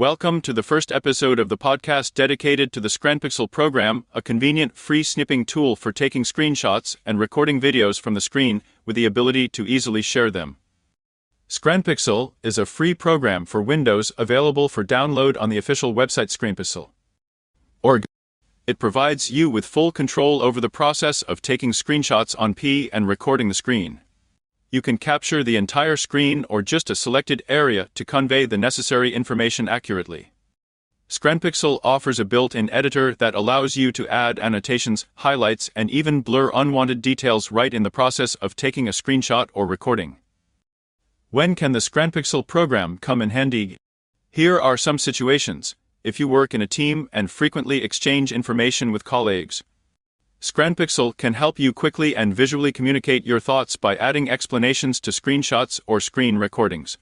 Welcome to the first episode of the podcast dedicated to the ScreenPixel program, a convenient free snipping tool for taking screenshots and recording videos from the screen with the ability to easily share them. ScreenPixel is a free program for Windows available for download on the official website ScreenPixel.org. It provides you with full control over the process of taking screenshots on P and recording the screen you can capture the entire screen or just a selected area to convey the necessary information accurately. ScreenPixel offers a built-in editor that allows you to add annotations, highlights, and even blur unwanted details right in the process of taking a screenshot or recording. When can the ScreenPixel program come in handy? Here are some situations. If you work in a team and frequently exchange information with colleagues, ScreenPixel can help you quickly and visually communicate your thoughts by adding explanations to screenshots or screen recordings.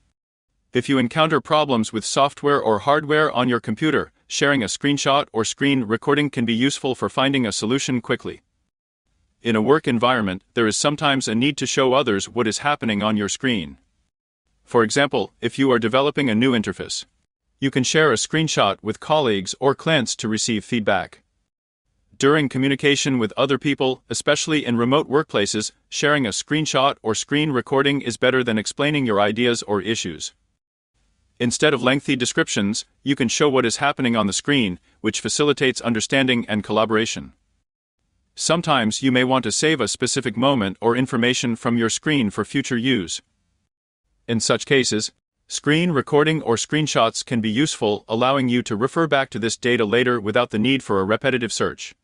If you encounter problems with software or hardware on your computer, sharing a screenshot or screen recording can be useful for finding a solution quickly. In a work environment, there is sometimes a need to show others what is happening on your screen. For example, if you are developing a new interface, you can share a screenshot with colleagues or clients to receive feedback. During communication with other people, especially in remote workplaces, sharing a screenshot or screen recording is better than explaining your ideas or issues. Instead of lengthy descriptions, you can show what is happening on the screen, which facilitates understanding and collaboration. Sometimes you may want to save a specific moment or information from your screen for future use. In such cases, screen recording or screenshots can be useful, allowing you to refer back to this data later without the need for a repetitive search.